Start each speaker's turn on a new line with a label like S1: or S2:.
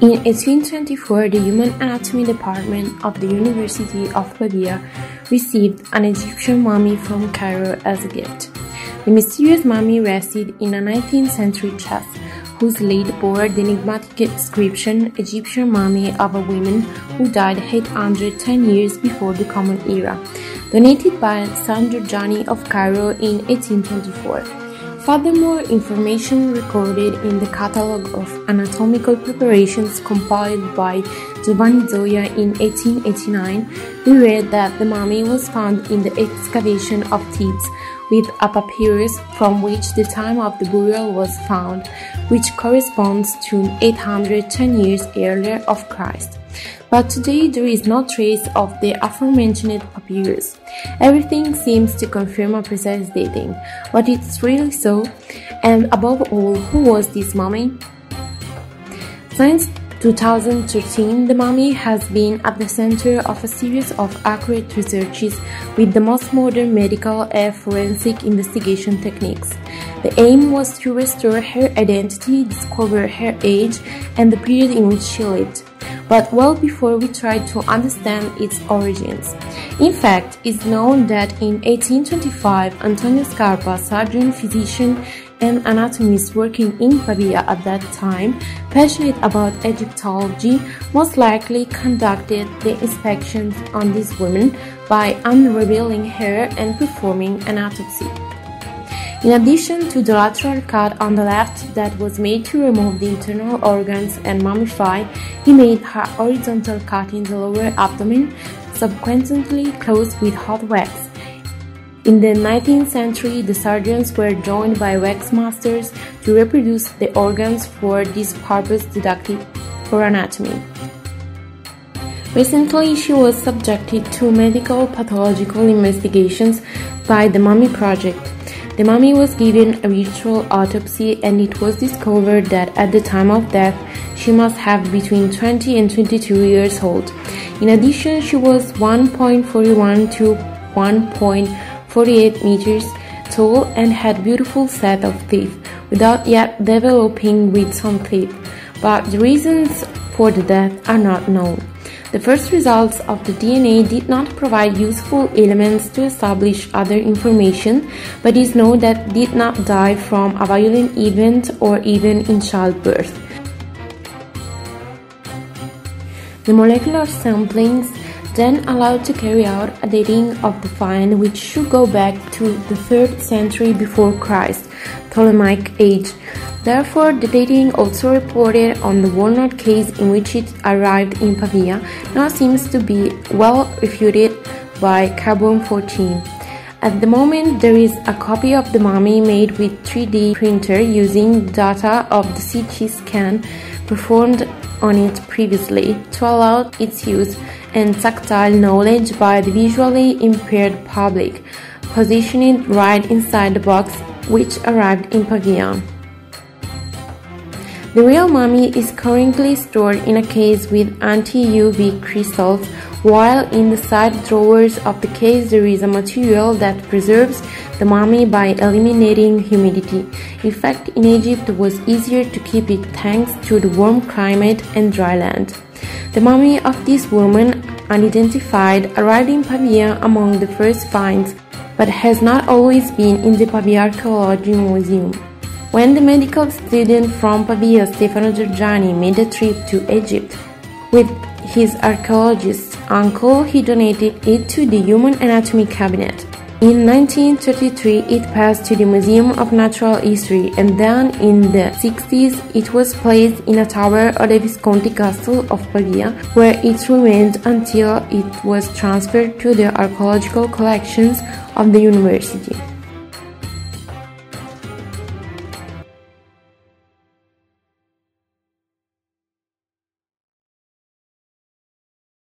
S1: In 1824, the Human Anatomy Department of the University of Pavia received an Egyptian mummy from Cairo as a gift. The mysterious mummy rested in a 19th century chest whose lid bore the enigmatic inscription Egyptian mummy of a woman who died 810 years before the Common Era, donated by San Giorgiani of Cairo in 1824. Furthermore, information recorded in the catalogue of anatomical preparations compiled by Giovanni Zoja in 1889 revealed that the mummy was found in the excavation of Thebes with a papyrus from which the time of the burial was found, which corresponds to 810 years earlier of Christ. But today there is no trace of the aforementioned papyrus. Everything seems to confirm a precise dating, but it's really so. And above all, who was this mummy? Since 2013, the mummy has been at the center of a series of accurate researches with the most modern medical and forensic investigation techniques. The aim was to restore her identity, discover her age, and the period in which she lived but well before we tried to understand its origins. In fact, it's known that in 1825, Antonio Scarpa, surgeon, physician, and anatomist working in Pavia at that time, passionate about Egyptology, most likely conducted the inspections on this woman by unraveling her and performing an autopsy. In addition to the lateral cut on the left that was made to remove the internal organs and mummify, he made a horizontal cut in the lower abdomen, subsequently closed with hot wax. In the 19th century, the surgeons were joined by wax masters to reproduce the organs for this purpose deducted for anatomy. Recently, she was subjected to medical pathological investigations by the Mummy Project. The mummy was given a ritual autopsy and it was discovered that at the time of death she must have between 20 and 22 years old. In addition, she was 1.41 to 1.48 meters tall and had beautiful set of teeth without yet developing with some teeth, but the reasons for the death are not known. The first results of the DNA did not provide useful elements to establish other information, but is known that did not die from a violent event or even in childbirth. The molecular samplings then allowed to carry out a dating of the find which should go back to the 3rd century before Christ, Ptolemaic age, Therefore, the dating also reported on the walnut case in which it arrived in Pavia now seems to be well refuted by carbon 14. At the moment, there is a copy of the mummy made with 3D printer using data of the CT scan performed on it previously to allow its use and tactile knowledge by the visually impaired public, positioned right inside the box which arrived in Pavia. The real mummy is currently stored in a case with anti-UV crystals, while in the side drawers of the case there is a material that preserves the mummy by eliminating humidity. In fact, in Egypt it was easier to keep it thanks to the warm climate and dry land. The mummy of this woman, unidentified, arrived in Pavia among the first finds, but has not always been in the Pavia Archaeology Museum. When the medical student from Pavia, Stefano Giorgiani, made a trip to Egypt with his archaeologist uncle, he donated it to the Human Anatomy Cabinet. In 1933, it passed to the Museum of Natural History, and then in the 60s, it was placed in a tower of the Visconti Castle of Pavia, where it remained until it was transferred to the archaeological collections of the university.